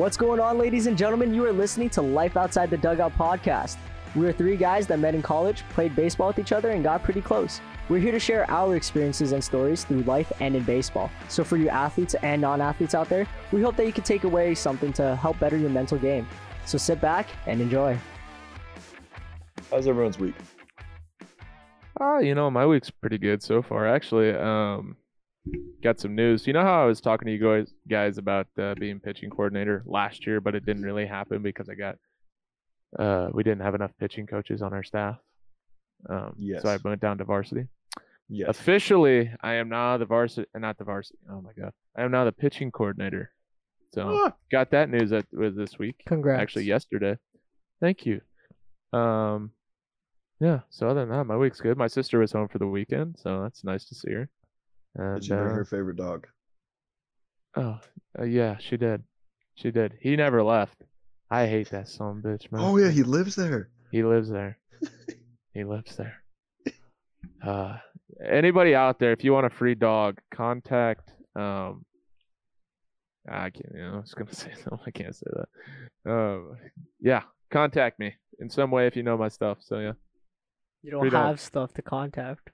What's going on, ladies and gentlemen? You are listening to Life Outside the Dugout podcast. We are three guys that met in college, played baseball with each other, and got pretty close. We're here to share our experiences and stories through life and in baseball. So, for you athletes and non athletes out there, we hope that you can take away something to help better your mental game. So, sit back and enjoy. How's everyone's week? Oh, you know, my week's pretty good so far. Actually, um, got some news. You know how I was talking to you guys guys about uh, being pitching coordinator last year, but it didn't really happen because I got uh, we didn't have enough pitching coaches on our staff. Um, Yes. So I went down to varsity. Yes. Officially, I am now the varsity, not the varsity. Oh my god, I am now the pitching coordinator. So Ah, got that news that was this week. Congrats. Actually, yesterday. Thank you. Um, yeah. So other than that, my week's good. My sister was home for the weekend, so that's nice to see her. And Did you bring uh, her favorite dog? oh, uh, yeah, she did. She did. He never left. I hate that son of a bitch, man. Oh yeah, he lives there. He lives there. he lives there. Uh, anybody out there, if you want a free dog, contact. Um, I can't. You know, I was gonna say something. I can't say that. Um, yeah, contact me in some way if you know my stuff. So yeah. You don't Free dog. have stuff to contact.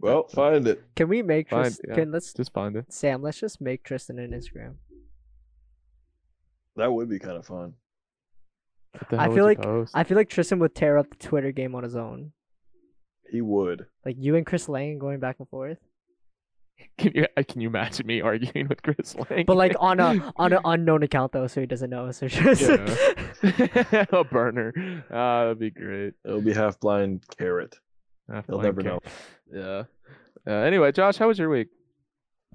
Well, find it. Can we make Fine, Tristan? yeah. Can let's Just find it. Sam? Let's just make Tristan an Instagram. That would be kind of fun. What the I hell would feel you like- post? I feel like Tristan would tear up the Twitter game on his own. He would. Like you and Chris Lang going back and forth, Can you can you imagine me arguing with Chris Lang? but like on a on an unknown account though, so he doesn't know. So just Yeah. a burner. Ah, that'd be great. It'll be half blind carrot. Half He'll blank never know. Yeah. Uh, anyway, Josh, how was your week?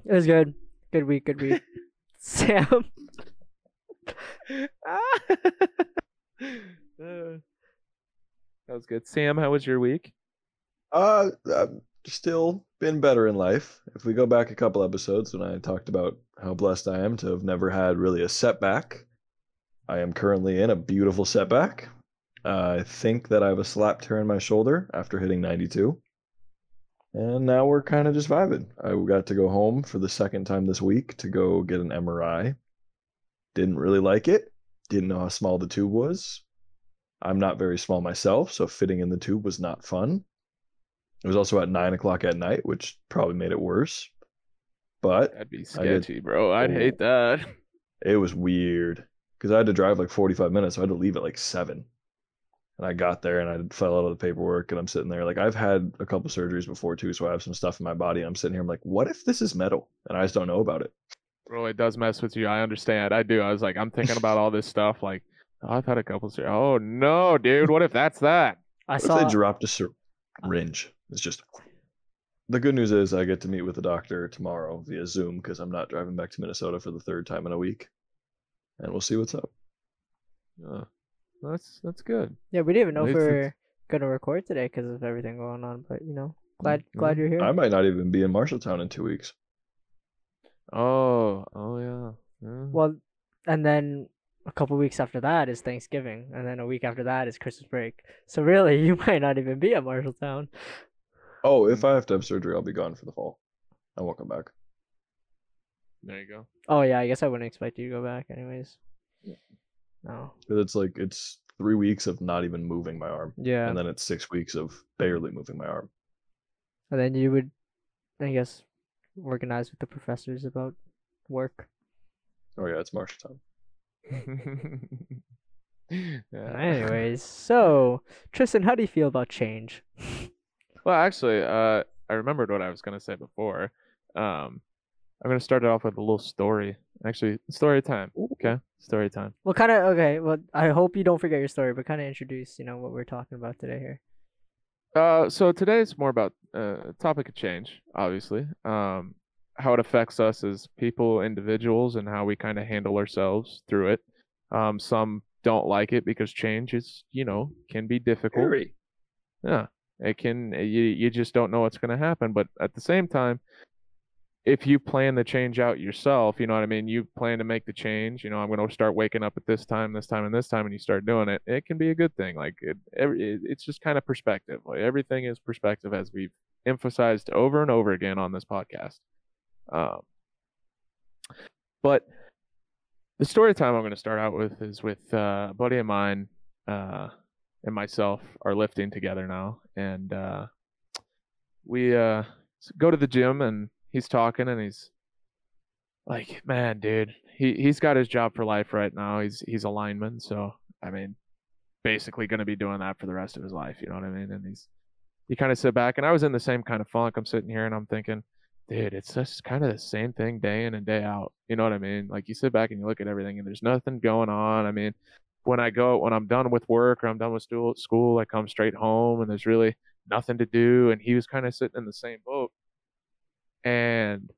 it was good. Good week. Good week. Sam. Uh, that was good. Sam, how was your week? Uh, I've still been better in life. If we go back a couple episodes when I talked about how blessed I am to have never had really a setback, I am currently in a beautiful setback. Uh, I think that I have a slap tear in my shoulder after hitting 92. And now we're kind of just vibing. I got to go home for the second time this week to go get an MRI. Didn't really like it. Didn't know how small the tube was. I'm not very small myself, so fitting in the tube was not fun. It was also at nine o'clock at night, which probably made it worse. But That'd be I did- sketchy, bro. I'd hate that. it was weird because I had to drive like 45 minutes. So I had to leave at like seven. And I got there and I fell out of the paperwork and I'm sitting there. Like I've had a couple surgeries before too. So I have some stuff in my body. And I'm sitting here. I'm like, what if this is metal? And I just don't know about it. Bro, it does mess with you. I understand. I do. I was like, I'm thinking about all this stuff. Like, oh, I've had a couple. Sur- oh no, dude. What if that's that? I What saw. if they dropped a syringe? It's just. The good news is I get to meet with the doctor tomorrow via Zoom because I'm not driving back to Minnesota for the third time in a week. And we'll see what's up. Uh, that's that's good. yeah, we didn't even know if least we it's- were gonna record today because of everything going on. But you know, glad Mm, glad you're here. I might not even be in Marshalltown in two weeks. Oh, oh yeah. yeah. Well, and then a couple weeks after that is Thanksgiving, and then a week after that is Christmas break. So really, you might not even be at Marshalltown. Oh, if I have to have surgery, I'll be gone for the fall. I won't come back. there you go. Oh yeah, I guess I wouldn't expect you to go back anyways. No. Because it's like it's three weeks of not even moving my arm, Yeah. and then it's six weeks of barely moving my arm. And then you would, I guess, organize with the professors about work. Oh yeah, it's Marshalltown. yeah. Anyways, so Tristan, how do you feel about change? Well, actually, uh, I remembered what I was gonna say before. Um, I'm gonna start it off with a little story. Actually, story time. Okay, story time. Well, kind of okay. Well, I hope you don't forget your story, but kind of introduce, you know, what we're talking about today here. Uh, so today it's more about uh topic of change, obviously. Um, how it affects us as people, individuals, and how we kind of handle ourselves through it. Um, some don't like it because change is, you know, can be difficult. Scary. Yeah, it can. You you just don't know what's going to happen. But at the same time, if you plan the change out yourself, you know what I mean. You plan to make the change. You know, I'm going to start waking up at this time, this time, and this time, and you start doing it. It can be a good thing. Like it, it, it's just kind of perspective. Like everything is perspective, as we've emphasized over and over again on this podcast. Um, but the story time I'm going to start out with is with uh, a buddy of mine uh, and myself are lifting together now, and uh, we uh, go to the gym, and he's talking, and he's like, "Man, dude, he he's got his job for life right now. He's he's a lineman, so I mean, basically going to be doing that for the rest of his life. You know what I mean? And he's you kind of sit back, and I was in the same kind of funk. I'm sitting here, and I'm thinking." dude, it's just kind of the same thing day in and day out. You know what I mean? Like you sit back and you look at everything and there's nothing going on. I mean, when I go when I'm done with work or I'm done with school, school I come straight home and there's really nothing to do. And he was kind of sitting in the same boat. And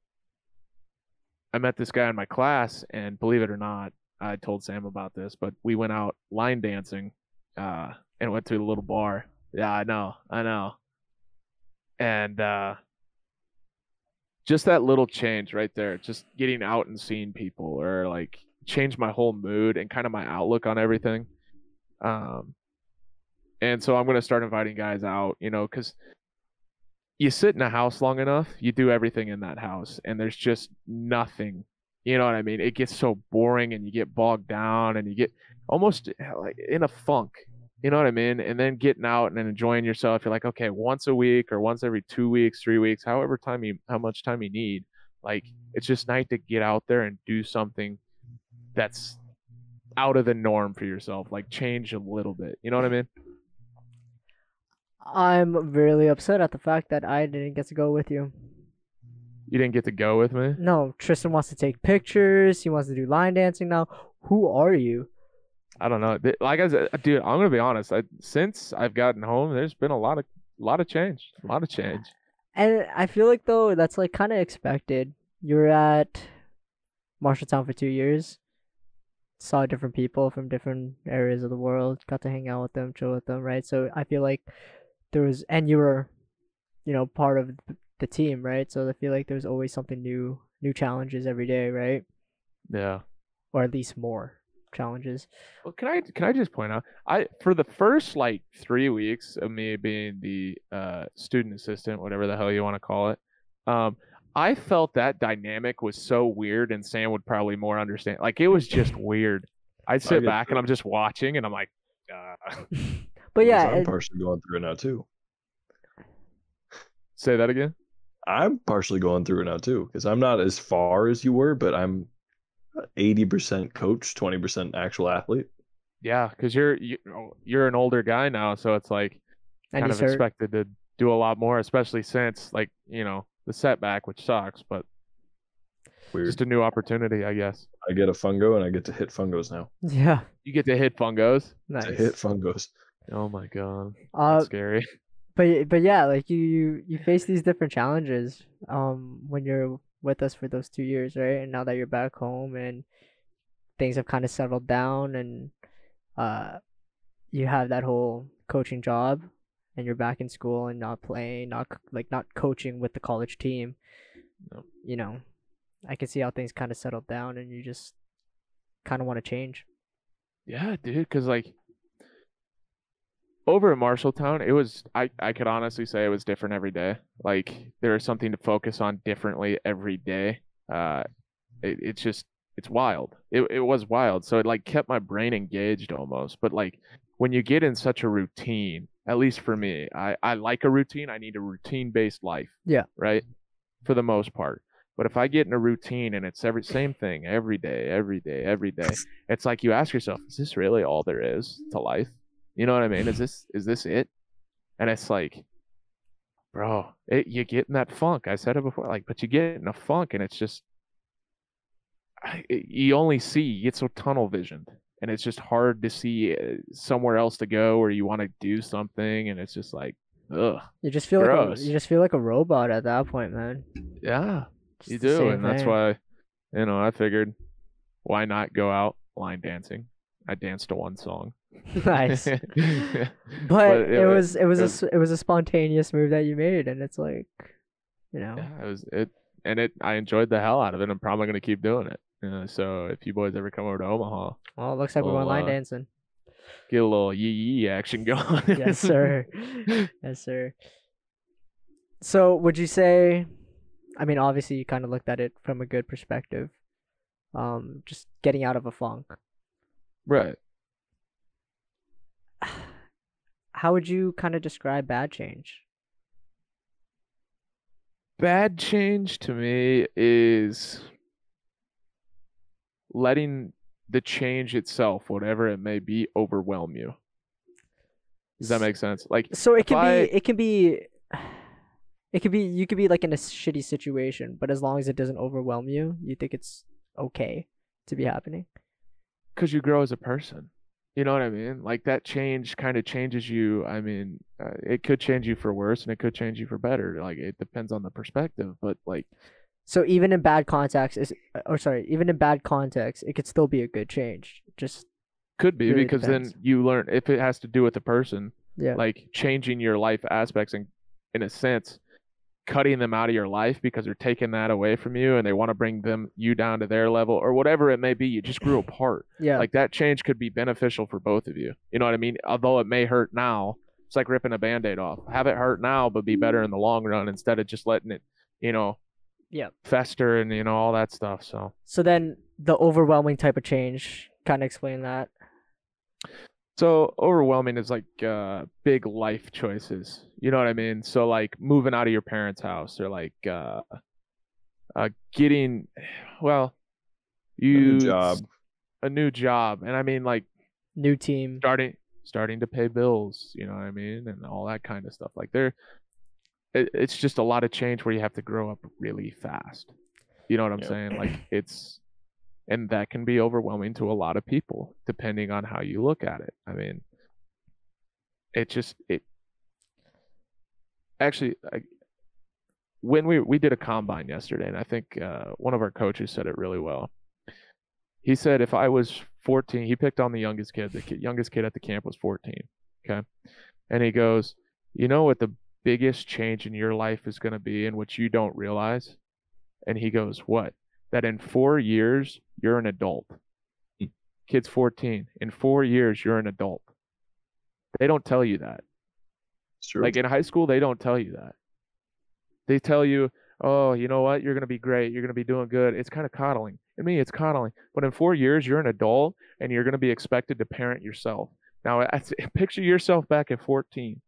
I met this guy in my class, and believe it or not, I told Sam about this, but we went out line dancing, uh, and went to a little bar. Yeah, I know, I know. And uh, just that little change right there, just getting out and seeing people, or like changed my whole mood and kind of my outlook on everything. Um, and so I'm gonna start inviting guys out, you know, because you sit in a house long enough, you do everything in that house, and there's just nothing. You know what I mean? It gets so boring, and you get bogged down, and you get almost eh, like in a funk. You know what I mean? And then getting out and enjoying yourself. You're like, okay, once a week or once every two weeks, three weeks, however time you, how much time you need. Like, it's just nice to get out there and do something that's out of the norm for yourself. Like, change a little bit. You know what I mean? I'm really upset at the fact that I didn't get to go with you. You didn't get to go with me. No, Tristan wants to take pictures. He wants to do line dancing now. Who are you? I don't know. Like I said, uh, dude, I'm gonna be honest. I, since I've gotten home, there's been a lot of, lot of change, a lot of change. And I feel like though that's like kind of expected. You were at Marshalltown for two years, saw different people from different areas of the world, got to hang out with them, chill with them, right? So I feel like there was, and you were, you know, part of the team, right? So I feel like there's always something new, new challenges every day, right? Yeah. Or at least more challenges. Well, can I can I just point out I for the first like three weeks of me being the uh, student assistant, whatever the hell you want to call it, um, I felt that dynamic was so weird, and Sam would probably more understand. Like it was just weird. I'd sit back and I'm just watching, and I'm like, uh. but yeah, I'm partially going through it now too. Say that again. I'm partially going through it now too because I'm not as far as you were, but I'm 80% coach, 20% actual athlete. Yeah, because you're you, oh, you're an older guy now, so it's like kind of hurt. expected to do a lot more, especially since like you know the setback, which sucks, but Weird. just a new opportunity, I guess. I get a fungo and I get to hit fungos now. Yeah, You get to hit fungos. nice. To hit fungos. Oh my god, uh, that's scary. but but yeah, like you you you face these different challenges um when you're with us for those two years, right? And now that you're back home and things have kind of settled down and uh you have that whole coaching job and you're back in school and not playing, not like not coaching with the college team. No. You know, I can see how things kind of settled down and you just kind of want to change. Yeah, dude, because like over in Marshalltown, it was I I could honestly say it was different every day. Like there was something to focus on differently every day. Uh, it, it's just it's wild. It it was wild. So it like kept my brain engaged almost. But like when you get in such a routine, at least for me, I I like a routine. I need a routine based life. Yeah. Right. For the most part. But if I get in a routine and it's every same thing every day, every day, every day, it's like you ask yourself, is this really all there is to life? You know what I mean? Is this is this it? And it's like, bro, it, you get in that funk. I said it before, like, but you get in a funk, and it's just, I, it- you only see. You get so tunnel visioned, and it's just hard to see uh, somewhere else to go, or you want to do something, and it's just like, ugh, You just feel like a, you just feel like a robot at that point, man. yeah, Just you do, and that's why, you know, I figured, why not go out line dancing? I danced to one song. nice. But, But it, it wa- was it was it a was- s- it was a spontaneous move that you made, and it's like, you know, Yeah, it was it, and it. I enjoyed the hell out of it. I'm probably gonna keep doing it. So if you boys ever come over to Omaha, well, it looks like we're Well, line uh, dancing. get a little yee yee action going. yes, sir. yes, sir. So, would you say? I mean, obviously, you kind of looked at it from a good perspective. um, just getting out of a funk. Right. How would you kind of describe bad change? Bad change to me is letting the change itself, whatever it may be, overwhelm you. Does that make sense? Like So it can I- be, it can be, it could be, you could be like in a shitty situation, but as long as it doesn't overwhelm you, you think it's okay to be happening. because you grow as a person. You know what I mean? Like that change kind of changes you. I mean, uh, it could change you for worse and it could change you for better. Like it depends on the perspective, but like So even in bad context, is or sorry, even in bad context, it could still be a good change. Just could be Really because depends. then you learn if it has to do with the person, yeah, like changing your life aspects and in a sense cutting them out of your life because they're taking that away from you and they want to bring them you down to their level or whatever it may be you just grew apart. Yeah, like that change could be beneficial for both of you. You know what i mean? Although it may hurt now it's like ripping a band-aid off. Have it hurt now but be better in the long run instead of just letting it you know Yeah. fester and you know all that stuff so. So then the overwhelming type of change, kind of explain that. So overwhelming is like uh, big life choices. You know what I mean? So like moving out of your parents' house or like uh, uh, getting, well, you A new job. a new job, and I mean like New team. starting starting to pay bills. You know what I mean, and all that kind of stuff. Like there, it, it's just a lot of change where you have to grow up really fast. You know what I'm Yeah. saying? Like it's, and that can be overwhelming to a lot of people depending on how you look at it. I mean, it just it. Actually, I, when we we did a combine yesterday, and I think uh, one of our coaches said it really well. He said if I was 14, he picked on the youngest kid. The kid, youngest kid at the camp was 14. Okay, and he goes, you know what the biggest change in your life is going to be, and what you don't realize. And he goes, what? That in four years you're an adult. Hmm. Kid's 14. In four years you're an adult. They don't tell you that. True. Like in high school, they don't tell you that. They tell you, oh, you know what? You're going to be great. You're going to be doing good. It's kind of coddling. In me, it's coddling. But in four years, you're an adult and you're going to be expected to parent yourself. Now, picture yourself back at 14,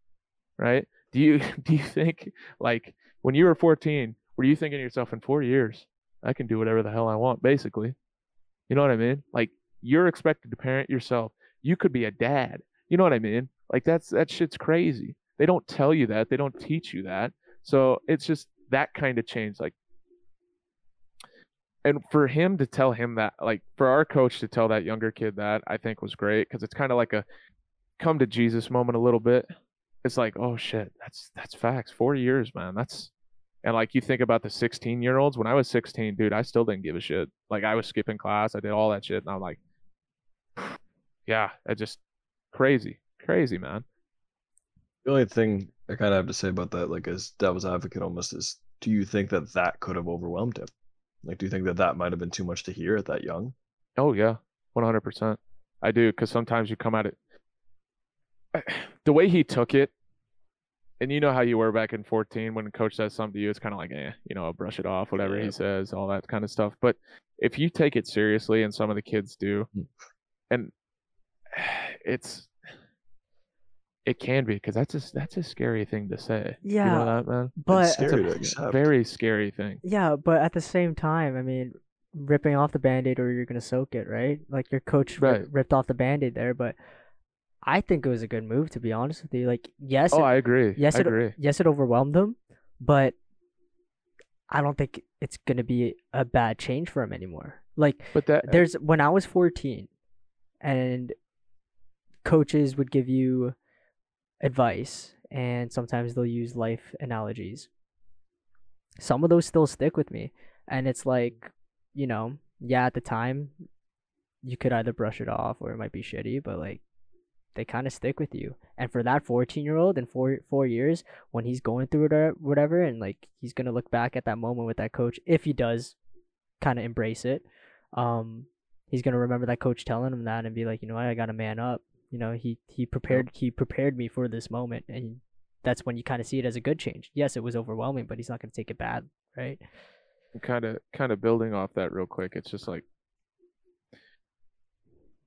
right? Do you do you think like when you were 14, were you thinking to yourself in four years, I can do whatever the hell I want, basically? You know what I mean? Like you're expected to parent yourself. You could be a dad. You know what I mean? Like that's that shit's crazy. They don't tell you that. They don't teach you that. So it's just that kind of change. Like, and for him to tell him that, like, for our coach to tell that younger kid that, I think was great because it's kind of like a come to Jesus moment a little bit. It's like, oh shit, that's that's facts. Four years, man. That's and like you think about the 16 year olds. When I was 16, dude, I still didn't give a shit. Like I was skipping class. I did all that shit, and I'm like, yeah, I just crazy, crazy, man. The only thing I kind of have to say about that, like as devil's advocate almost, is do you think that that could have overwhelmed him? Like, do you think that that might have been too much to hear at that young? Oh yeah, one hundred percent. I do because sometimes you come at it the way he took it, and you know how you were back in fourteen when coach says something to you, it's kind of like, eh, you know, brush it off, whatever Yeah. he says, all that kind of stuff. But if you take it seriously, and some of the kids do, Hmm. and it's it can be because that's a that's a scary thing to say. you Yeah, know that man. But It's scary to It's a accept. very scary thing. yeah, but at the same time, I mean, ripping off the band-aid or you're gonna soak it, right? Like your coach ri- Right. ripped off the band-aid there, but I think it was a good move to be honest with you. Like, yes, Oh, it, I agree. yes, I it, agree. yes, it overwhelmed him, but I don't think it's gonna be a bad change for him anymore. Like, But that uh, there's when I was 14 and coaches would give you advice and sometimes they'll use life analogies. Some of those still stick with me and it's like, you know, yeah, at the time you could either brush it off or it might be shitty, but like they kind of stick with you. And for that 14-year-old in 4 4 years when he's going through it or whatever and like he's going to look back at that moment with that coach if he does kind of embrace it um he's gonna remember that coach telling him that and be like, you know what, I got to man up. You know, he he prepared he prepared me for this moment, and that's when you kind of see it as a good change. Yes, it was overwhelming, but he's not gonna take it bad, right? kind of kind of building off that real quick it's just like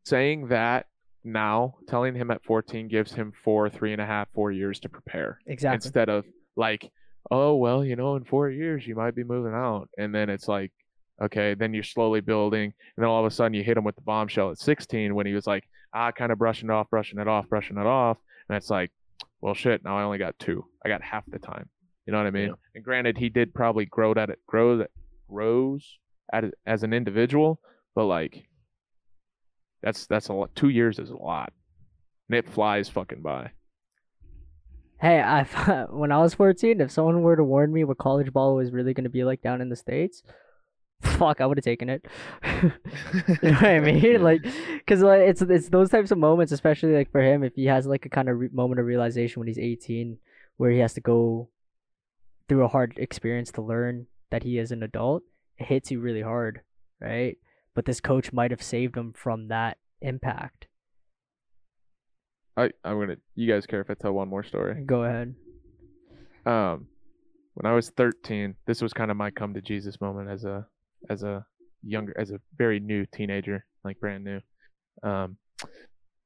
saying that now, telling him at 14 gives him four, three and a half, four years to prepare Exactly. instead of like, oh, well, you know, in four years you might be moving out. And then it's like, okay, then you're slowly building. And then all of a sudden you hit him with the bombshell at 16 when he was like, ah, kind of brushing it off, brushing it off, brushing it off. And it's like, well, shit, now I only got two. I got half the time. You know what I mean? Yeah. And granted, he did probably grow at it, grow that grows at as an individual, but like, that's that's a lot. Two years is a lot, and it flies fucking by. Hey, I when I was 14, if someone were to warn me what college ball was really going to be like down in the states, fuck, I would have taken it. you know what I mean? Like, cause like it's it's those types of moments, especially like for him, if he has like a kind of re- moment of realization when he's 18, where he has to go through a hard experience to learn that he is an adult, it hits you really hard, right? But this coach might have saved him from that impact. I I'm gonna. You guys care if I tell one more story? Go ahead. um when I was 13, this was kind of my come to Jesus moment as a as a younger as a very new teenager, like brand new. Um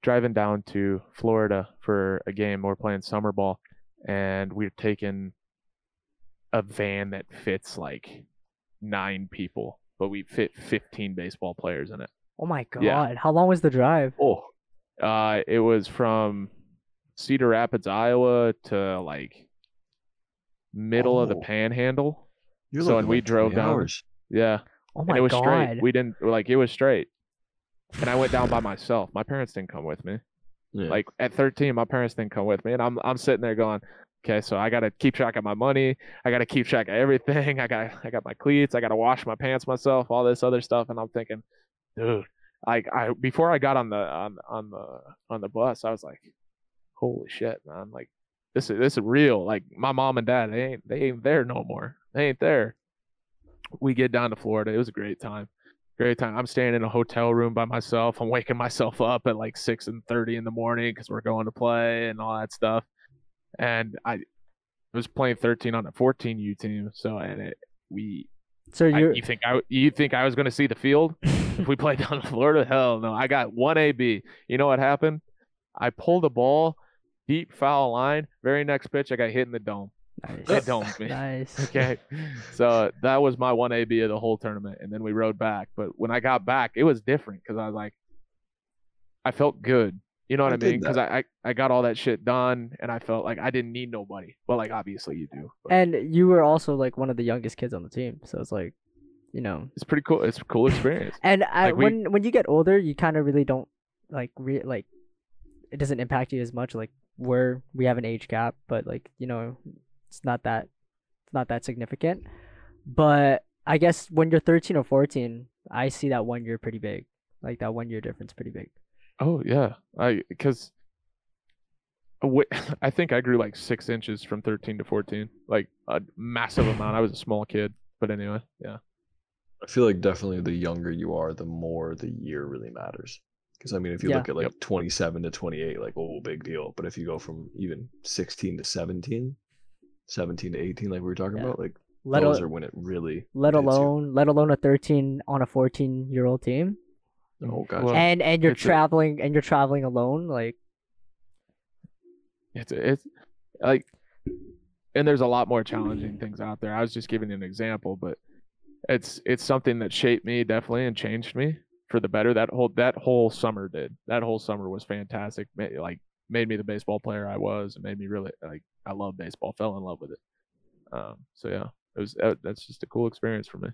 driving down to Florida for a game, we're playing summer ball and we're taking a van that fits like 9 people, but we fit 15 baseball players in it. Oh my god, Yeah. how long was the drive? Oh, Uh it was from Cedar Rapids, Iowa to like middle of the Oh. panhandle. you're So, looking and we drove down- hours. Yeah. Oh and my it was god. straight. We didn't like it was straight. And I went down by myself. My parents didn't come with me. Yeah. Like at 13, my parents didn't come with me, and I'm I'm sitting there going, okay, so I got to keep track of my money. I got to keep track of everything. I got I got my cleats. I got to wash my pants myself. All this other stuff, and I'm thinking, dude, like I before I got on the on on the on the bus, I was like, holy shit, man, like this is this is real. Like my mom and dad, they ain't they ain't there no more. They ain't there. We get down to Florida. It was a great time great time. I'm staying in a hotel room by myself. I'm waking myself up at like six and thirty in the morning because we're going to play and all that stuff. And I was playing 13 on a 14 U team, so and it, we. so you're you think I you think I was going to see the field if we played down in Florida? Hell no. I got one AB. You know what happened? I pulled a ball deep foul line. Very next pitch, I got hit in the dome. It domed me. nice. Okay. So that was my one AB of the whole tournament. And then we rode back. But when I got back, it was different because I was like, I felt good. You know what I I, mean? Because I, I, I got all that shit done and I felt like I didn't need nobody. But like, obviously you do. But And you were also like one of the youngest kids on the team, so it's like, you know. it's pretty cool. It's a cool experience. And I, Like, we- when when you get older, you kind of really don't like re- like it doesn't impact you as much. Like we're we have an age gap, but like you know, it's not that it's not that significant. But I guess when you're 13 or 14, I see that one year pretty big. Like that one year difference pretty big. Oh, yeah. I, because I think I grew like six inches from 13 to 14. Like a massive amount. I was a small kid. But anyway, yeah. I feel like definitely the younger you are, the more the year really matters. Because I mean, if you Yeah. look at like Yep. 27 to 28, like oh, big deal. But if you go from even 16 to 17, 17 to 18, like we were talking Yeah. about, like Let those al- are when it really. let hits you. alone let alone a 13 on a 14 year old team. Oh god. Well, and and you're it's a- traveling and you're traveling alone like It's it's like, and there's a lot more challenging things out there. I was just giving an example, but it's it's something that shaped me definitely and changed me for the better. That whole that whole summer did. That whole summer was fantastic. Ma- Like made me the baseball player I was. It made me really like I love baseball. Fell in love with it. Um. So yeah, it was that's just a cool experience for me.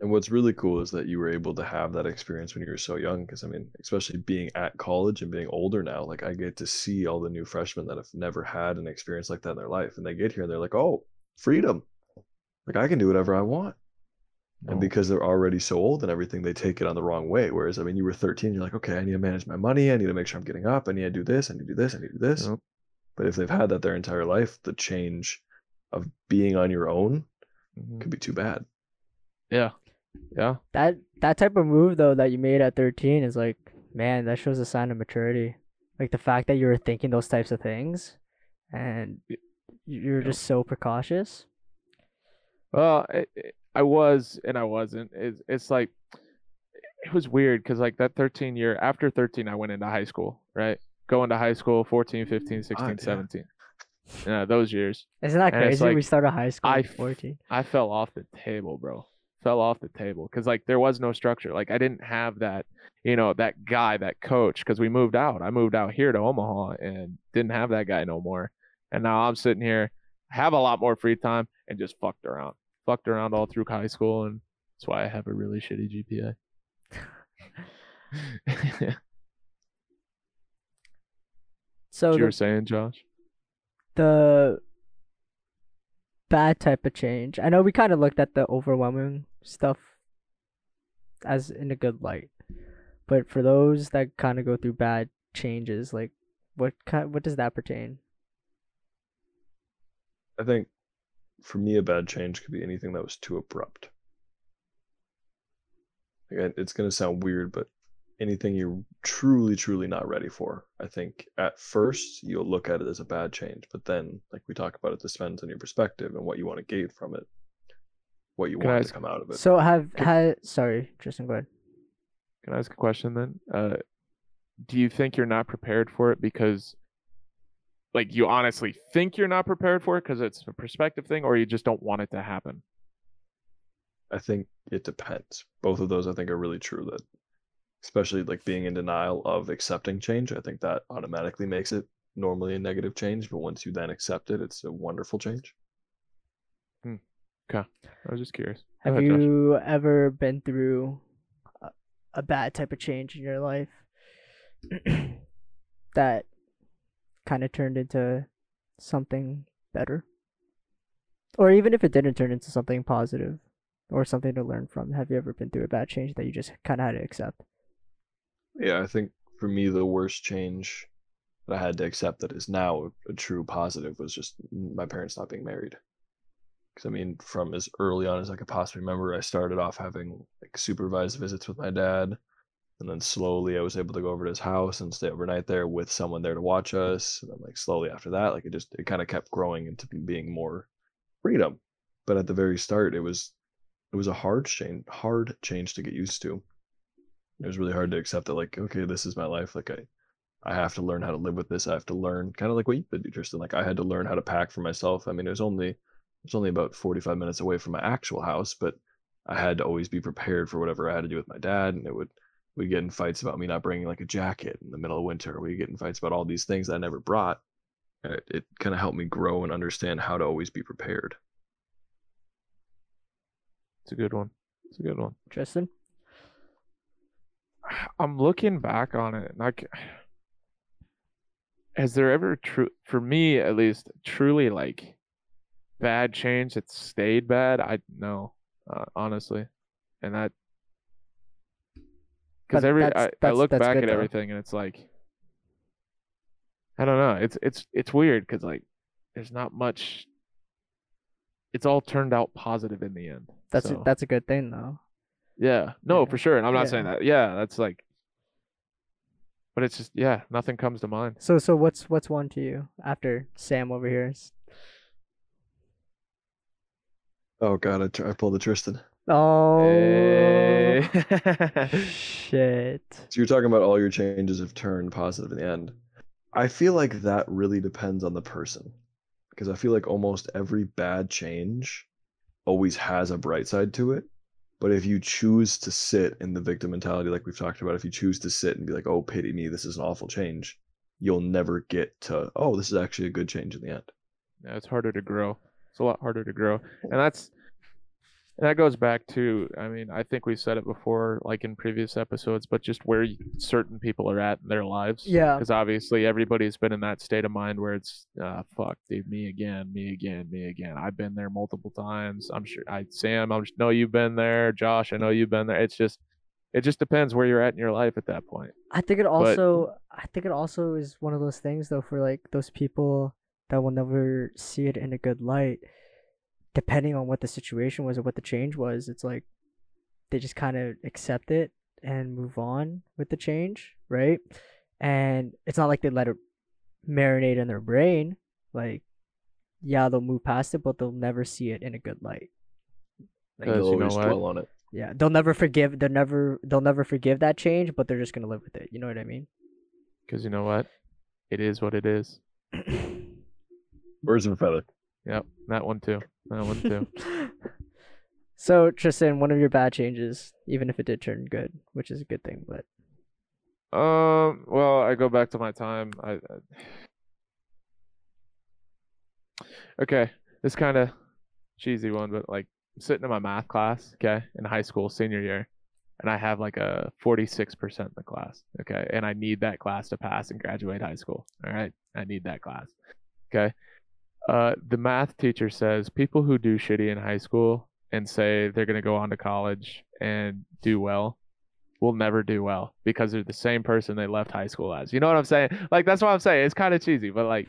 And what's really cool is that you were able to have that experience when you were so young. Because I mean, especially being at college and being older now, like I get to see all the new freshmen that have never had an experience like that in their life, and they get here and they're like, "Oh, freedom! Like I can do whatever I want." And Oh, because they're already so old and everything, they take it on the wrong way. Whereas, I mean, you were 13, you're like, okay, I need to manage my money. I need to make sure I'm getting up. I need to do this. I need to do this. I need to do this. Yep. But if they've had that their entire life, the change of being on your own mhm. could be too bad. Yeah. Yeah. that that type of move though that you made at 13 is like man that shows a sign of maturity like the fact that you were thinking those types of things and you're yeah. just so precautious Well, I, I was and I wasn't. It's, it's like it was weird because like that 13 year after 13 i went into high school right going to high school 14 15 16 yeah. 17 yeah those years Isn't that And crazy? we started high school I at 14. i fell off the table bro fell off the table because like there was no structure. Like i didn't have that you know that guy that coach because we moved out. I moved out here to omaha and didn't have that guy no more. And now i'm sitting here have a lot more free time and just fucked around. Fucked around all through high school and that's why i have a really shitty gpa So you were saying josh? the bad type of change. I know we kind of looked at the overwhelming stuff as in a good light, but for those that kind of go through bad changes, like what kind, what does that pertain? I think for me, a bad change could be anything that was too abrupt. Like, it's to sound weird, but anything you're truly, truly not ready for. I think at first you'll look at it as a bad change, but then, like we talk about, it this depends on your perspective and what you want to gain from it, what you Can I want to come out of it. So have Could- had sorry, Tristan, go ahead. Can I ask a question then? Uh, do you think you're not prepared for it because, like, you honestly think you're not prepared for it because it's a perspective thing, or you just don't want it to happen? I think it depends. Both of those I think are really true that especially like being in denial of accepting change, I think that automatically makes it normally a negative change, but once you then accept it, it's a wonderful change. Hmm. Okay, I was just curious. Go Have ahead, Josh. you ever been through a, a bad type of change in your life that kind of turned into something better? Or even if it didn't turn into something positive or something to learn from, have you ever been through a bad change that you just kind of had to accept? Yeah, I think for me the worst change that I had to accept that is now a, true positive was just my parents not being married. Because I mean, from as early on as I could possibly remember, I started off having like supervised visits with my dad, and then slowly I was able to go over to his house and stay overnight there with someone there to watch us. And then like slowly after that, like it just it kind of kept growing into being more freedom. But at the very start, it was it was a hard change, hard change to get used to it was really hard to accept that like okay this is my life like i i have to learn how to live with this i have to learn kind of like what you did tristan like i had to learn how to pack for myself i mean it was only it was only about 45 minutes away from my actual house but i had to always be prepared for whatever i had to do with my dad and it would we get in fights about me not bringing like a jacket in the middle of winter we get in fights about all these things that i never brought it, it kind of helped me grow and understand how to always be prepared It's a good one. It's a good one. Tristan? I'm looking back on it, and I has there ever true for me at least truly like bad change that stayed bad? I no, uh, honestly, and that because every that's- I, I look back at though. everything and it's like I don't know. It's it's it's weird because like there's not much. It's all turned out positive in the end. That's so. a, that's a good thing though. Yeah, no, Yeah. for sure. And I'm not saying that. Yeah, that's like, but it's just yeah, nothing comes to mind. So so what's what's one to you after Sam over here? is- oh god i, I pulled a tristan Oh Eh. shit. So you're talking about all your changes have turned positive in the end. I feel like that really depends on the person. Because I feel like almost every bad change always has a bright side to it. But if you choose to sit in the victim mentality, like we've talked about, if you choose to sit and be like, oh, pity me, this is an awful change, you'll never get to, oh, this is actually a good change in the end. yeah, it's harder to grow. It's a lot harder to grow, and that's and that goes back to. I mean, I think we said it before, like in previous episodes, but just where certain people are at in their lives. Yeah. Because obviously everybody's been in that state of mind where it's, uh, fuck, dude, me again, me again, me again. I've been there multiple times. I'm sure. I Sam, I know you've been there. Josh, I know you've been there. It's just, it just depends where you're at in your life at that point. I think it also I think it also is one of those things though for like those people that will never see it in a good light depending on what the situation was or what the change was it's like they just kind of accept it and move on with the change right and it's not like they let it marinate in their brain like yeah they'll move past it but they'll never see it in a good light And 'Cause you'll you know always what? dwell on it. Yeah, they'll never forgive. They'll never. They'll never forgive that change, but they're just gonna live with it. You know what I mean? Because you know what? It is what it is. Birds of a feather. Yep, that one too. That one too. so Tristan, one of your bad changes, even if it did turn good, which is a good thing, but Um. Well, I go back to my time. I. I... Okay, this kind of cheesy one, but like I'm sitting in my math class, okay, in high school, senior year, and I have like a 46% in the class, okay, and I need that class to pass and graduate high school. All right, I need that class, okay. Uh, the math teacher says people who do shitty in high school and say they're gonna go on to college and do well will never do well because they're the same person they left high school as. You know what I'm saying? Like that's what I'm saying. It's kind of cheesy, but like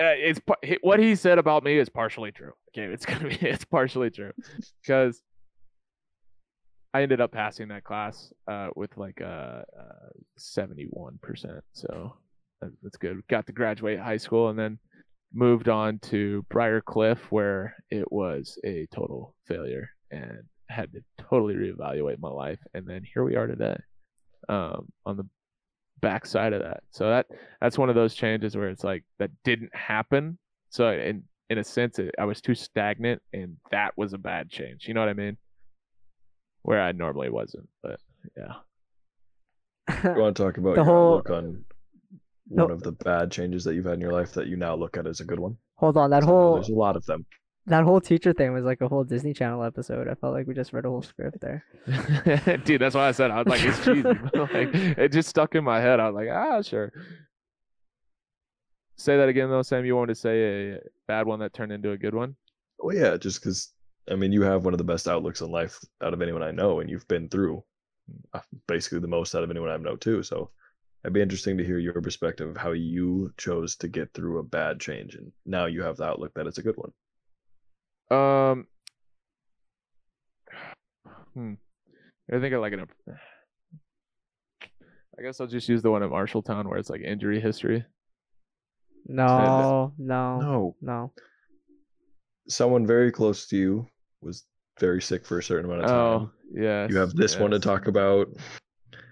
uh, it's what he said about me is partially true. Okay, it's gonna be it's partially true because I ended up passing that class uh, with like a seventy-one percent. So that's good. Got to graduate high school and then moved on to Briar Cliff where it was a total failure and had to totally reevaluate my life. And then here we are today, um, on the backside of that. So that that's one of those changes where it's like that didn't happen. So in in a sense, it, I was too stagnant, and that was a bad change. You know what I mean? Where I normally wasn't, but yeah. You want to talk about The your whole- outlook on No. one of the bad changes that you've had in your life that you now look at as a good one? Hold on, that whole There's a lot of them. that whole teacher thing was like a whole Disney Channel episode. I felt like we just read a whole script there. Dude, that's why I said I was like, it's cheesy. like, it just stuck in my head. I was like, ah, sure. Say that again, though, Sam. You wanted to say a bad one that turned into a good one? Well, yeah, just because I mean, you have one of the best outlooks in life out of anyone I know, and you've been through uh, basically the most out of anyone I know too. So it'd be interesting to hear your perspective of how you chose to get through a bad change, and now you have the outlook that it's a good one. Um, hmm. I think I like an. I guess I'll just use the one at Marshalltown where it's like injury history. No, no, no. No, someone very close to you was very sick for a certain amount of time. Oh, yes. you have this one to talk about.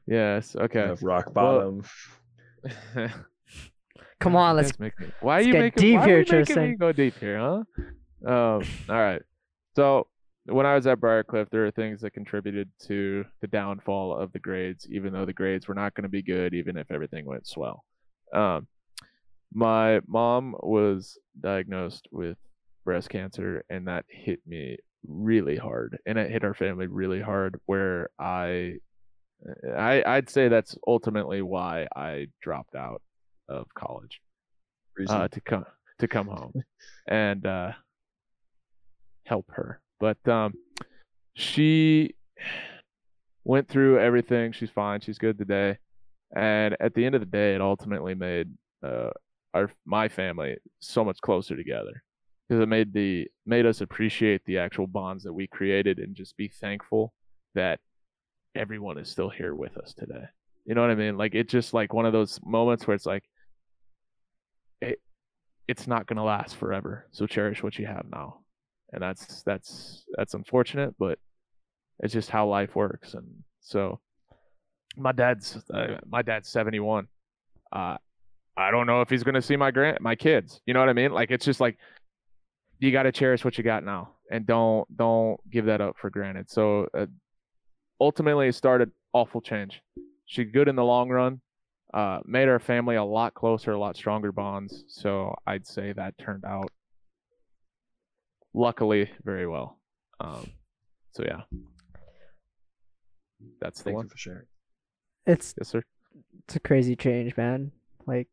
Yes. You Okay. have rock Well- bottom. Come on, let's. Guys make me- Why are let's you get making? deep why are here, we making me Tristan. go deep here, huh? Um. All right. So when I was at Briar Cliff, there were things that contributed to the downfall of the grades, even though the grades were not going to be good, even if everything went swell. Um, my mom was diagnosed with breast cancer, and that hit me really hard, and it hit our family really hard. Where I, I, I'd say that's ultimately why I dropped out of college uh, to come to come home and uh, help her. But um, she went through everything. She's fine. She's good today. And at the end of the day, it ultimately made uh, our my family so much closer together because it made the made us appreciate the actual bonds that we created and just be thankful that everyone is still here with us today. You know what I mean? Like it's just like one of those moments where it's like it it's not going to last forever. So cherish what you have now. And that's that's that's unfortunate, but it's just how life works and so my dad's uh, my dad's 71. Uh I don't know if he's going to see my grand my kids. You know what I mean? Like it's just like you got to cherish what you got now and don't don't give that up for granted. So uh, ultimately it started awful change. She good in the long run. Uh, made our family a lot closer, a lot stronger bonds. So I'd say that turned out luckily very well. Um, so yeah, that's the Thank one. you for sharing. It's Yes, sir. it's a crazy change, man. Like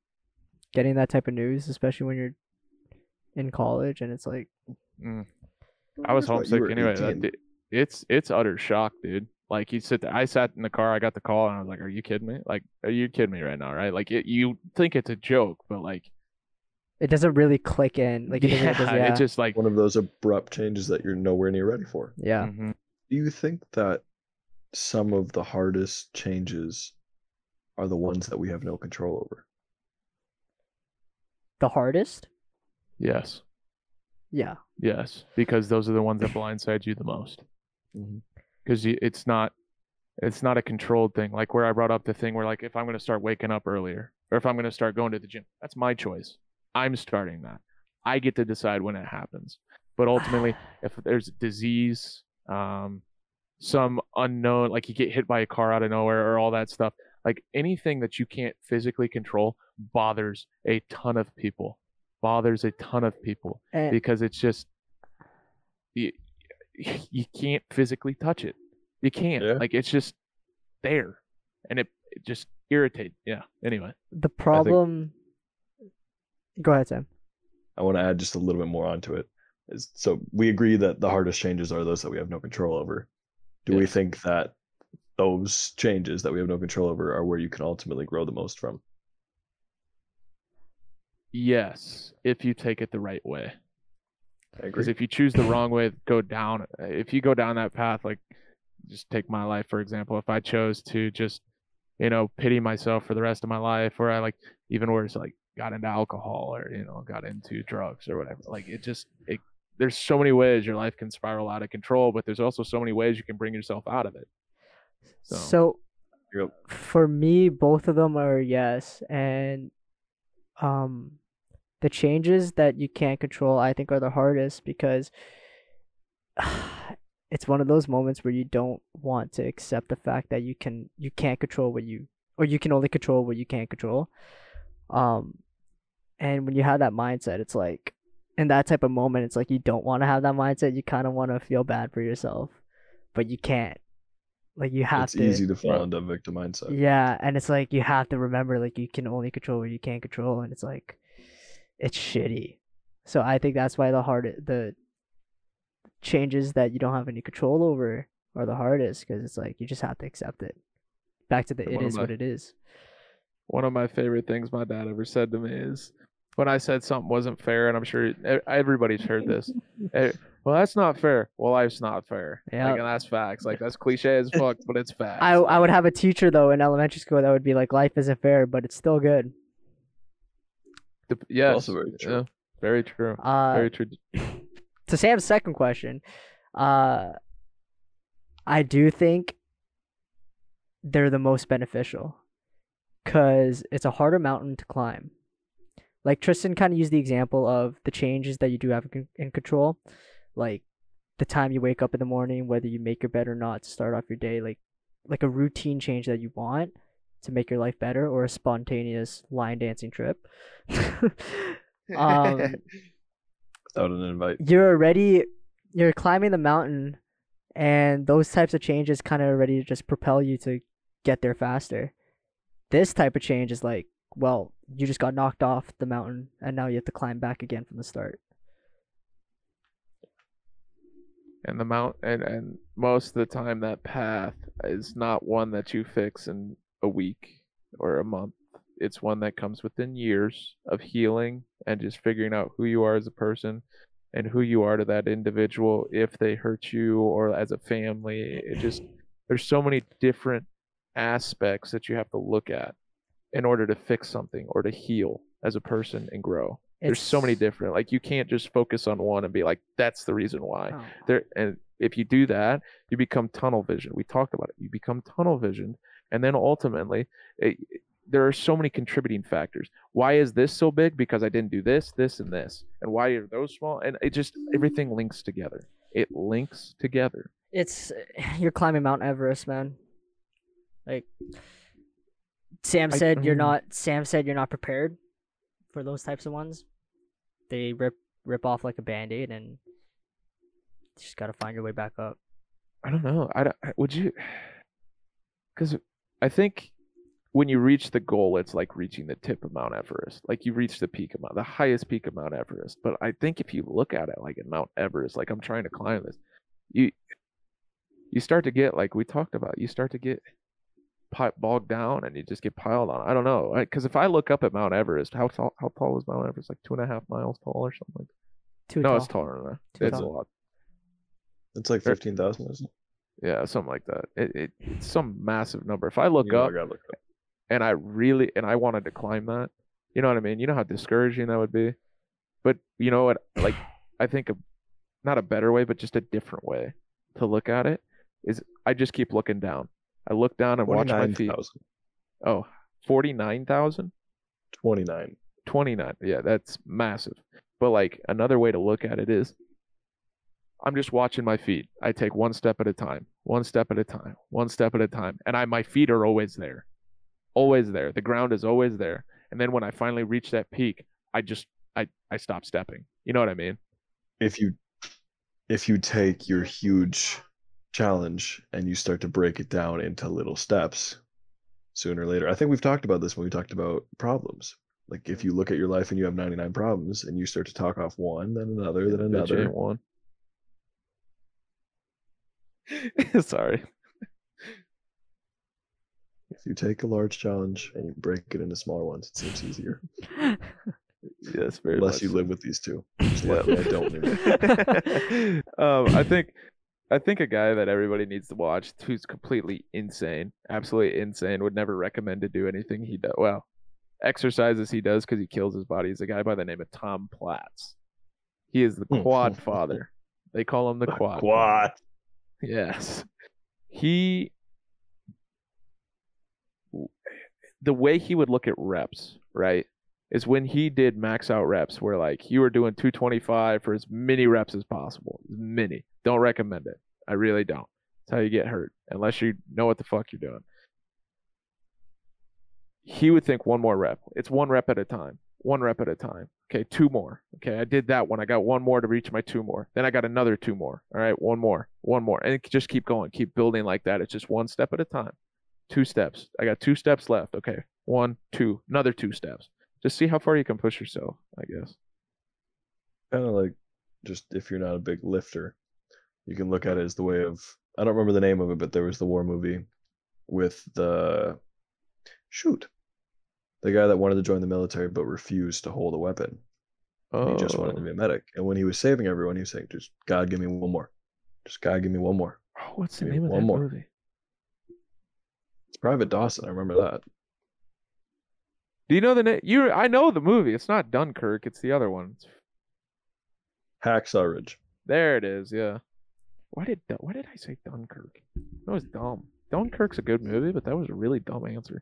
getting that type of news, especially when you're in college, and it's like Mm. I was homesick anyway. That it's it's utter shock, dude. Like you sit there, I sat in the car, I got the call, and I was like, "Are you kidding me? Like, are you kidding me right now? Right? Like, it, you think it's a joke, but like, it doesn't really click in. Like it doesn't. it doesn't- yeah. it's just like, One of those abrupt changes that you're nowhere near ready for. yeah. mhm. Do you think that some of the hardest changes are the ones that we have no control over? The hardest. yes, Yeah. yes, because those are the ones that blindside you the most. Because it's not it's not a controlled thing. Like where I brought up the thing where like if I'm going to start waking up earlier or if I'm going to start going to the gym, that's my choice. I'm starting that. I get to decide when it happens. But ultimately, if there's disease, um, some unknown, like you get hit by a car out of nowhere or all that stuff, like anything that you can't physically control bothers a ton of people. Bothers a ton of people And because it's just you, you can't physically touch it. You can't. Yeah. Like it's just there, and it, it just irritates. Yeah. Anyway, the problem. Go ahead, Sam. I want to add just a little bit more onto it. Is so we agree that the hardest changes are those that we have no control over. Do we think that those changes that we have no control over are where you can ultimately grow the most from? yes, if you take it the right way. Because if you choose the wrong way, go down. If you go down that path, like just take my life for example. If I chose to just, you know, pity myself for the rest of my life, or I like even worse, like got into alcohol or you know got into drugs or whatever, like it just it. There's so many ways your life can spiral out of control, but there's also so many ways you can bring yourself out of it. So- So, for me, both of them are yes, and um, the changes that you can't control, I think, are the hardest because it's one of those moments where you don't want to accept the fact that you can you can't control what you or you can only control what you can't control. Um, and when you have that mindset, it's like in that type of moment, it's like you don't want to have that mindset. You kind of want to feel bad for yourself, but you can't. Like you have It's to. easy to fall into a victim mindset. Yeah, and it's like you have to remember like you can only control what you can't control, and it's like it's shitty. So I think that's why the hard the changes that you don't have any control over are the hardest because it's like you just have to accept it. Back to the it is my- what it is. One of my favorite things my dad ever said to me is when I said something wasn't fair, and I'm sure everybody's heard this. Well, that's not fair. Well, life's not fair. Yeah. Like, and that's facts. Like that's cliche as fuck, but it's facts. I I would have a teacher though in elementary school that would be like life isn't fair, but it's still good. Dep- yes, Also very true. yeah, very true. Uh, very true. to Sam's second question, uh, I do think they're the most beneficial because it's a harder mountain to climb. Like Tristan kind of used the example of the changes that you do have in in control, like the time you wake up in the morning, whether you make your bed or not to start off your day, like like a routine change that you want to make your life better, or a spontaneous line dancing trip. um, Without an invite. you're already you're climbing the mountain and those types of changes kind of already just propel you to get there faster this type of change is like well you just got knocked off the mountain and now you have to climb back again from the start and the mount and and most of the time that path is not one that you fix in a week or a month. It's one that comes within years of healing and just figuring out who you are as a person and who you are to that individual if they hurt you or as a family. It just there's so many different aspects that you have to look at in order to fix something or to heal as a person and grow. There's so many different like you can't just focus on one and be like that's the reason why. Oh. there and if you do that you become tunnel vision. We talked about it. You become tunnel vision and then ultimately it, there are so many contributing factors. Why is this so big? Because i didn't do this this and this. And why are those small? And it just everything links together. It links together. It's you're climbing mount everest man. Like sam I- said you're mm. not sam said you're not prepared for those types of ones. They rip rip off like a band-aid and you just gotta find your way back up. I don't know. I, don't- I- would you because i think when you reach the goal it's like reaching the tip of mount everest. Like you reach the peak of mount the highest peak of mount everest. But i think if you look at it like in mount everest like i'm trying to climb this you you start to get like we talked about you start to get bogged down and you just get piled on. I don't know. Because if i look up at mount everest how tall how tall is mount everest? Like two and a half miles tall or something like too no tall. it's taller than that. Too it's a lot. It's like fifteen thousand, isn't it? Yeah something like that it, it it's some massive number if i look up look up. and I really and I wanted to climb that. You know what I mean? You know how discouraging that would be. But you know what? Like I think a, not a better way, but just a different way to look at it is I just keep looking down. I look down and watch my feet. 29,000. Oh, 49,000? 29. 29. Yeah, that's massive. But like another way to look at it is I'm just watching my feet. I take one step at a time, one step at a time, one step at a time. And I my feet are always there. Always there. The ground is always there. And then when I finally reach that peak, I just I I stop stepping. You know what I mean? If you if you take your huge challenge and you start to break it down into little steps sooner or later. I think we've talked about this when we talked about problems. Like if mm-hmm. you look at your life and you have 99 problems and you start to talk off one, then another, then another. one. Sorry. If you take a large challenge and you break it into smaller ones, it seems easier. Yes, very Unless much you so. live with these two. Yeah. I don't live. um, I think I think a guy that everybody needs to watch who's completely insane, absolutely insane, would never recommend to do anything he does. Well, exercises he does because he kills his body is a guy by the name of Tom Platz. He is the Hmm. quad father. They call him the quad. Quad. Yes. He the way he would look at reps, right? Is when he did max out reps where like you were doing 225 for as many reps as possible. As many. Don't recommend it. I really don't. It's how you get hurt unless you know what the fuck you're doing. He would think one more rep. It's one rep at a time. One rep at a time. Okay, two more. Okay, I did that one. I got one more to reach my two more. Then I got another two more. All right, one more, one more, and just keep going, keep building like that. It's just one step at a time. Two steps. I got two steps left. Okay, one, two, another two steps. Just see how far you can push yourself. I guess. Kind of like just if you're not a big lifter, you can look at it as the way of I don't remember the name of it, but there was the war movie with the shoot. The guy that wanted to join the military but refused to hold a weapon. Oh, He just wanted to oh. be a medic. And when he was saving everyone, he was saying, just God give me one more. Just God give me one more. oh, what's the give name of one that more. movie? It's Private Dawson, I remember that. Do you know the name? You, I know the movie. It's not Dunkirk. It's the other one. It's, Hacksaw Ridge. there it is. Yeah. Why did Why did I say Dunkirk? That was dumb. Dunkirk's a good movie, but that was a really dumb answer.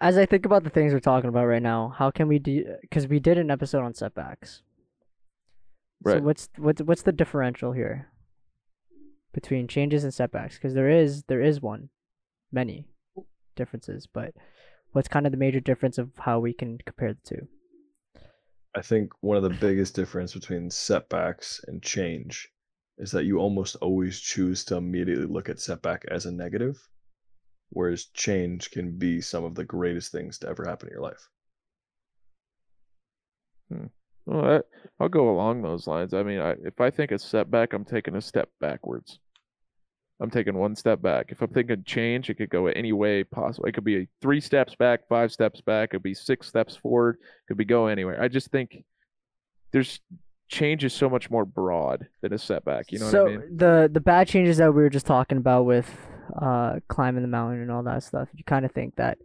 As I think about the things we're talking about right now, how can we do? Because we did an episode on setbacks. Right. So what's what's what's the differential here between changes and setbacks? Because there is there is one, many differences, but what's kind of the major difference of how we can compare the two? I think one of the biggest difference between setbacks and change is that you almost always choose to immediately look at setback as a negative, whereas change can be some of the greatest things to ever happen in your life. Hmm. Well, that, I'll go along those lines. I mean, I, if I think a setback, I'm taking a step backwards. I'm taking one step back. If I'm thinking change, it could go any way possible. It could be three steps back, five steps back. It could be six steps forward. It could be go anywhere. I just think there's change is so much more broad than a setback. You know so what I mean? So the the bad changes that we were just talking about with uh climbing the mountain and all that stuff, you kind of think that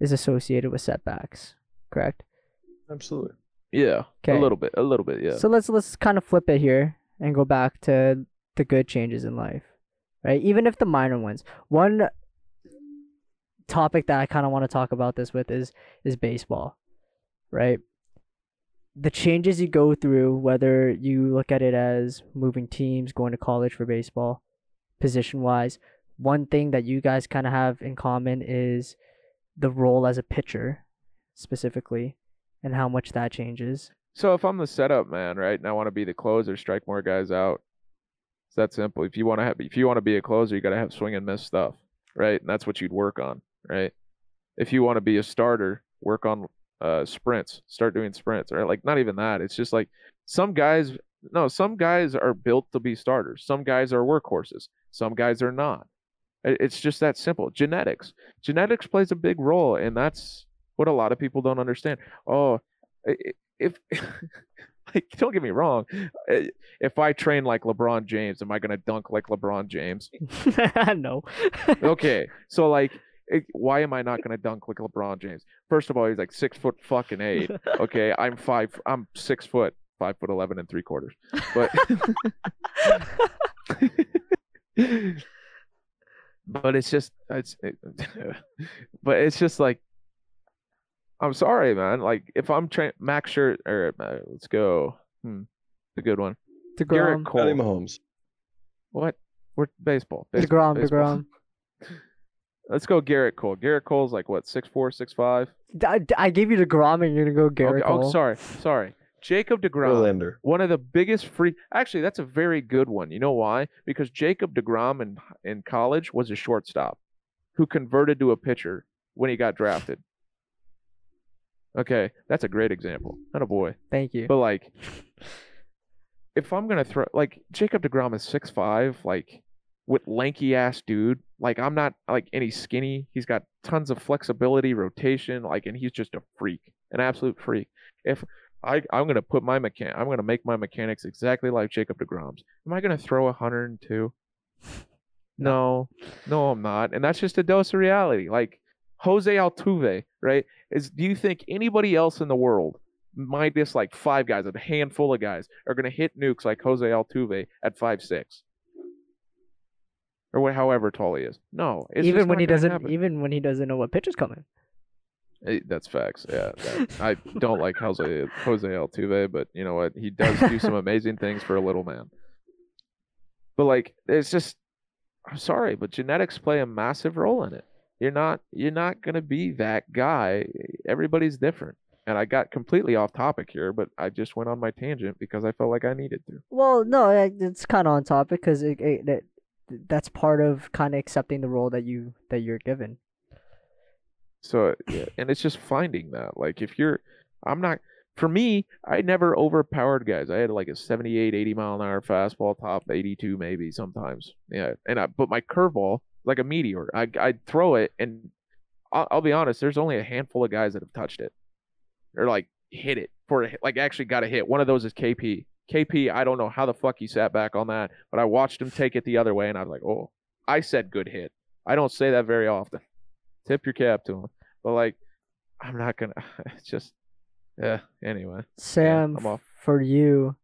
is associated with setbacks, correct? Absolutely. Yeah, Okay. a little bit, a little bit. Yeah. So let's let's kind of flip it here and go back to the good changes in life, right? Even if the minor ones. One topic that I kind of want to talk about this with is is baseball, right? The changes you go through, whether you look at it as moving teams, going to college for baseball, position wise, one thing that you guys kind of have in common is the role as a pitcher, specifically, and how much that changes. So if I'm the setup man, right, and I want to be the closer, strike more guys out. It's that simple. If you want to have, if you want to be a closer, you got to have swing and miss stuff, right? And that's what you'd work on, right? If you want to be a starter, work on uh sprints. Start doing sprints, right? like not even that. It's just like some guys. No, some guys are built to be starters. Some guys are workhorses. Some guys are not. It- It's just that simple. Genetics. Genetics plays a big role, and that's what a lot of people don't understand. Oh, if like don't get me wrong if i train like lebron james am i going to dunk like lebron james no. okay so like why am i not going to dunk like lebron james first of all he's like six foot fucking eight okay i'm five i'm six foot five foot eleven and three quarters but but it's just it's it, but it's just like I'm sorry, man. Like if I'm trying Max Scherzer uh, let's go. Hmm, it's a good one. Gerrit Cole. Patty Mahomes. What? We're baseball. baseball DeGrom. baseball. DeGrom. Let's go Gerrit Cole. Gerrit Cole's like what, six four, six five? I, I gave you DeGrom and you're gonna go Gerrit okay, Cole. Oh, sorry, sorry. Jacob DeGrom, Verlander. one of the biggest free. Actually, that's a very good one. You know why? Because Jacob DeGrom in in college was a shortstop, who converted to a pitcher when he got drafted. Okay, that's a great example. Not a boy, Thank you. but like, if I'm gonna throw like Jacob DeGrom is six five, like with lanky ass dude. Like I'm not like any skinny. He's got tons of flexibility, rotation, like, and he's just a freak, an absolute freak. If I I'm gonna put my mechan, I'm gonna make my mechanics exactly like Jacob Degrom's. Am I gonna throw 102? No, no, I'm not, and that's just a dose of reality. Like Jose Altuve, right? Is do you think anybody else in the world, minus like five guys, a handful of guys, are gonna hit nukes like Jose Altuve at five six? Or however tall he is. No, it's even when he doesn't, happen. even when he doesn't know what pitch is coming. Eh, That's facts. Yeah, that- I don't like Jose Jose Altuve, but you know what? He does do some amazing things for a little man. But like, it's just, I'm sorry, but genetics play a massive role in it. You're not you're not gonna be that guy. Everybody's different. And I got completely off topic here, but I just went on my tangent because I felt like I needed to. Well, no, it's kind of on topic because it, it, that that's part of kind of accepting the role that you that you're given. So yeah, and it's just finding that. Like if you're I'm not for me, I never overpowered guys. I had like a 78, 80 mile an hour fastball, top 82 maybe sometimes. Yeah, and I but my curveball like a meteor. I I'd throw it, and I'll, I'll be honest. There's only a handful of guys that have touched it, or like hit it for a like actually got a hit. One of those is KP. KP, I don't know how the fuck he sat back on that, but I watched him take it the other way, and I was like, oh, I said good hit. I don't say that very often. Tip your cap to him, but like, I'm not gonna. It's just, yeah. Anyway, Sam, I'm off. for you,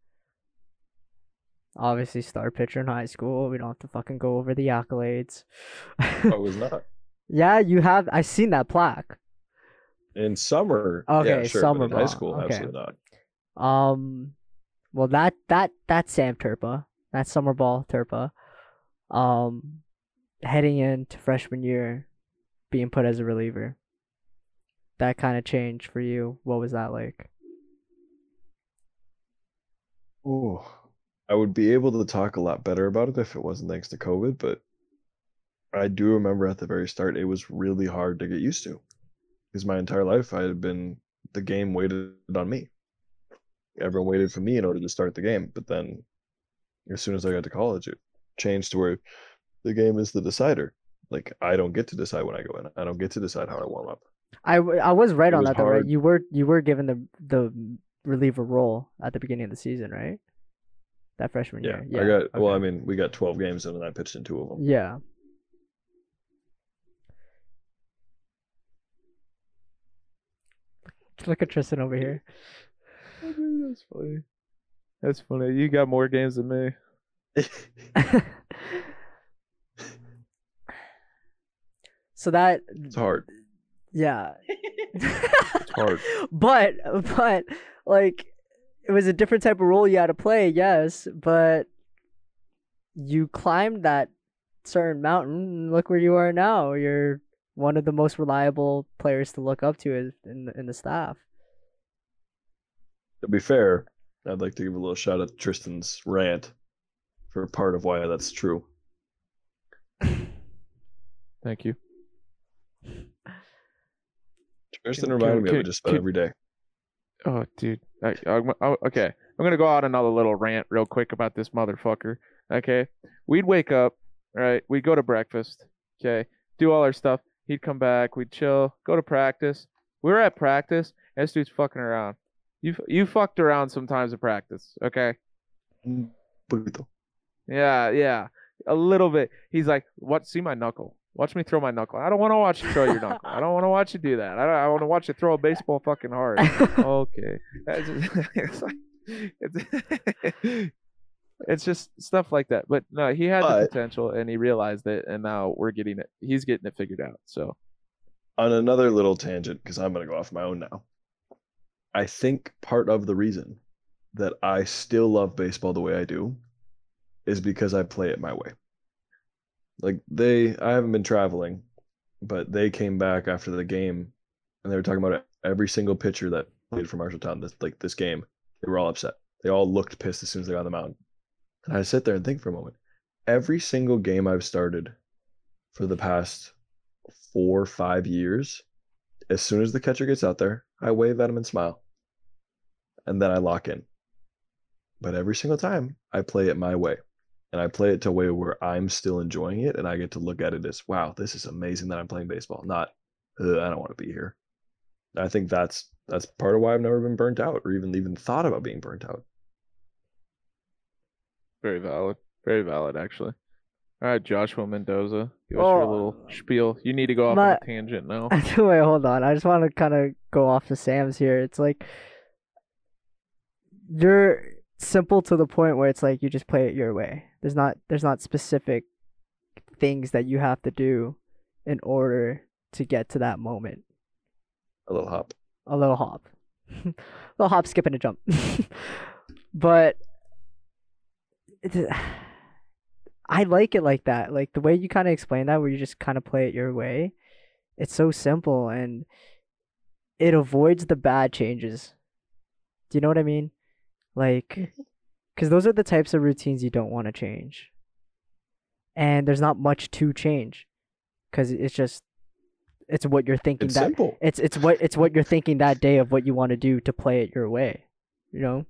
obviously star pitcher in high school. We don't have to fucking go over the accolades. I was not. yeah, you have. I seen that plaque. In summer, Okay, yeah, sure, summer but in high ball, school, okay. absolutely not. Um, well that that that's Sam Turpa. That's summer ball Turpa. Um, heading into freshman year, being put as a reliever. That kind of changed for you. What was that like? Oh, I would be able to talk a lot better about it if it wasn't thanks to COVID, but I do remember at the very start it was really hard to get used to. Because my entire life I had been the game waited on me. Everyone waited for me in order to start the game, but then as soon as I got to college it changed to where the game is the decider. Like I don't get to decide when I go in. I don't get to decide how I warm up. I, w- I was right It on was that though, right? You were you were given the the reliever role at the beginning of the season, right? That freshman Yeah, year. I got well. I mean, we got twelve games in, and I pitched in two of them. Yeah. Look at Tristan over here. That's funny. That's funny. You got more games than me. so that It's hard. yeah. It's hard. but but like it was a different type of role you had to play, yes, but you climbed that certain mountain and look where you are now. You're one of the most reliable players to look up to in the, in the staff. To be fair, I'd like to give a little shout out to Tristan's rant for part of why that's true. Thank you. Tristan Can- reminded can- me of it just about can- every day. Oh, dude. I, I, I- okay, I'm gonna go out another little rant real quick about this motherfucker. Okay, we'd wake up, right? We'd go to breakfast. Okay, do all our stuff. He'd come back. We'd chill. Go to practice. We were at practice. And this dude's fucking around. You you fucked around sometimes at practice. Okay. Mm, yeah, yeah, a little bit. He's like, "What? See my knuckle? Watch me throw my knuckle. I don't want to watch you throw your knuckle. I don't want to watch you do that. I don't. I want to watch you throw a baseball fucking hard." okay. That's just- it's like, it's, it's just stuff like that. But no, he had the potential and he realized it, and now we're getting it. He's getting it figured out. So on another little tangent, because I'm going to go off my own now. I think part of the reason that I still love baseball the way I do is because I play it my way. Like they, I haven't been traveling, but they came back after the game, and they were talking about every single pitcher that played for Marshalltown this like this game. They were all upset. They all looked pissed as soon as they got on the mound. And I sit there and think for a moment. Every single game I've started for the past four, five years, as soon as the catcher gets out there, I wave at him and smile. And then I lock in. But every single time, I play it my way. And I play it to a way where I'm still enjoying it and I get to look at it as, wow, this is amazing that I'm playing baseball, not, I don't want to be here. I think that's that's part of why I've never been burnt out or even even thought about being burnt out. very valid, very valid actually. All right, Joshua Mendoza, give us your Oh. little spiel. You need to go off My- on a tangent now. Wait, hold on. I just want to kind of go off to Sam's here. It's like you're simple to the point where it's like you just play it your way. There's not there's not specific things that you have to do in order to get to that moment. A little hop. A little hop. a little hop, skip, and a jump. but I like it like that. Like the way you kind of explain that, where you just kind of play it your way. It's so simple and it avoids the bad changes. Do you know what I mean? Like, mm-hmm. Because those are the types of routines you don't want to change. And there's not much to change because it's just, it's what you're thinking It's that simple. it's it's what it's what you're thinking that day of what you want to do to play it your way, you know.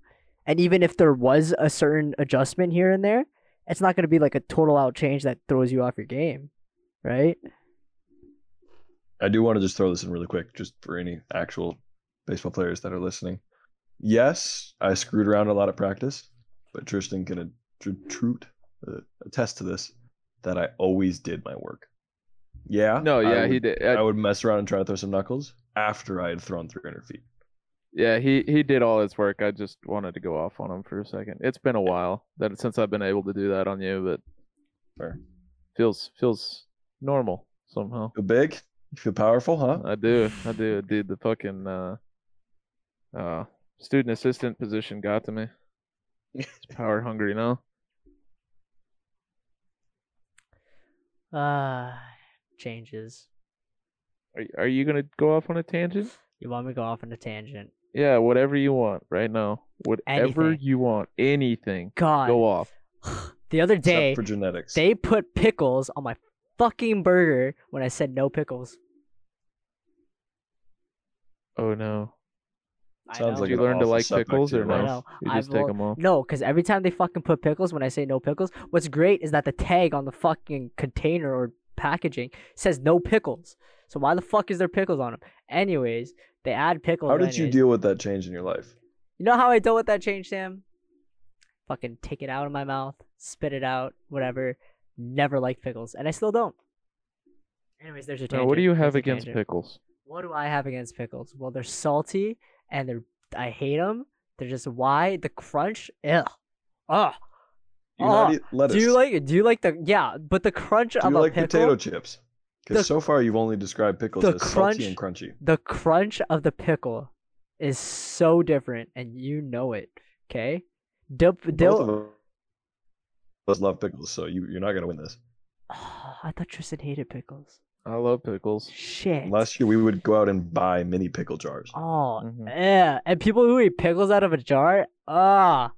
And even if there was a certain adjustment here and there, it's not going to be like a total out change that throws you off your game, right? I do want to just throw this in really quick, just for any actual baseball players that are listening. Yes, I screwed around a lot at practice, but Tristan can a- uh, attest to this that I always did my work. Yeah. No, I yeah, he did. I Uh, would mess around and try to throw some knuckles after I had thrown 300 feet. yeah, he he did all his work. I just wanted to go off on him for a second. It's been a while that since I've been able to do that on you, but Fair. feels feels normal somehow. Feel big? You feel powerful, huh? I do, I do, dude. The fucking uh, uh, student assistant position got to me. It's power hungry now. Uh changes. Are are you gonna go off on a tangent? You want me to go off on a tangent? Yeah, whatever you want right now. Whatever Anything. you want. Anything. God, Go off. the other Except day for genetics. they put pickles on my fucking burger when I said no pickles. Oh no. I Sounds know. like you an learn to like pickles or no? I life. know. You I've just take al- them off. No, because every time they fucking put pickles when I say no pickles, what's great is that the tag on the fucking container or packaging says no pickles. So why the fuck is there pickles on them? Anyways, they add pickles. How did you deal with that change in your life? You know how I dealt with that change, Sam? Fucking take it out of my mouth, spit it out, whatever. Never liked pickles, and I still don't. Anyways, there's a Now, tangent. what do you have a against pickles? What do I have against pickles? Well, they're salty and they're I hate them. They're just why the crunch. Ugh. Ugh. Do you Oh? Do you like do you like the yeah? But the crunch Do of you a like pickle, potato chips? Because so far you've only described pickles as crunch- salty and crunchy. the crunch of the pickle is so different, and you know it. Okay. Dip, Both of us love pickles, so you, you're not gonna win this. Oh, I thought Tristan hated pickles. I love pickles. Shit. Last year we would go out and buy mini pickle jars. Oh, Mhm. yeah. And people who eat pickles out of a jar, ah,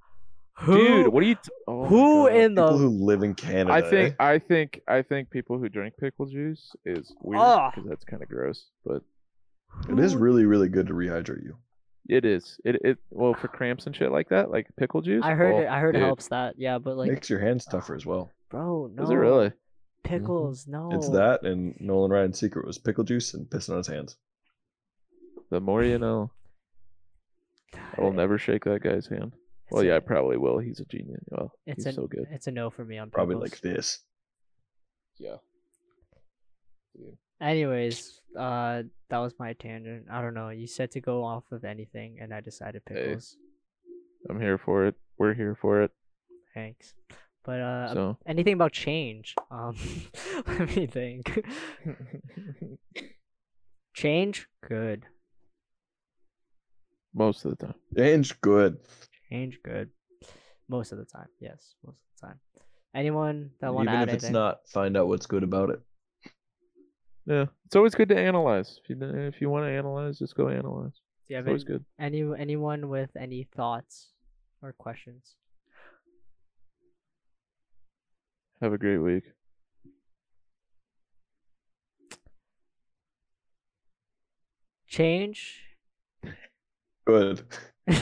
who, Dude, what are you? T- oh who God. in the People who live in Canada. I think eh? I think I think people who drink pickle juice is weird Ugh. because that's kind of gross, but it is really, really good to rehydrate you. it is. It it well for cramps and shit like that, like pickle juice. I heard oh, it. I heard dude. it helps that. Yeah, but like, Makes your hands tougher as well. bro, no. Is it really? Pickles, no. It's that and Nolan Ryan's secret was pickle juice and pissing on his hands. The more you know. I will never shake that guy's hand. It's Well, a- yeah, I probably will. He's a genius. Well, It's he's a so good. It's a no for me on pickles. Probably like this. Yeah. Anyways, uh, that was my tangent. I don't know. You said to go off of anything, and I decided Hey. pickles. I'm here for it. We're here for it. Thanks. But uh, So anything about change? Um, let me think. Change, good. most of the time. Change good. Change, good. Most of the time, yes, most of the time. Anyone that want to Even if it's anything? not, find out what's good about it. Yeah, it's always good to analyze. If you if you want to analyze, just go analyze. Do you have It's always good. any anyone with any thoughts or questions? Have a great week. Change. Good. All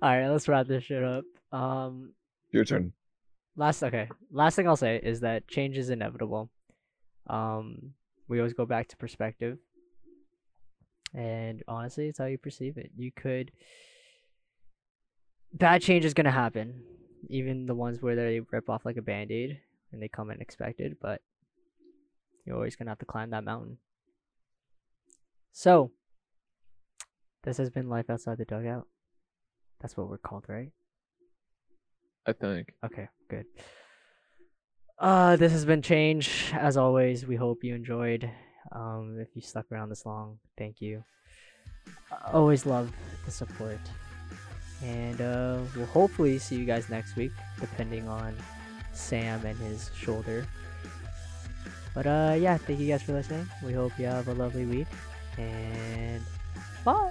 right, let's wrap this shit up. Um, Your turn. last okay, last thing I'll say is that change is inevitable. Um, we always go back to perspective, and honestly, it's how you perceive it. You could bad change is gonna happen, even the ones where they rip off like a band aid and they come unexpected, but you're always gonna have to climb that mountain. So, this has been life outside the dugout. That's what we're called, right? I think. Okay, good. Uh, this has been Change. As always, we hope you enjoyed. Um, if you stuck around this long, thank you. I always love the support. And uh, we'll hopefully see you guys next week, depending on Sam and his shoulder. But uh, yeah, thank you guys for listening. We hope you have a lovely week. And bye.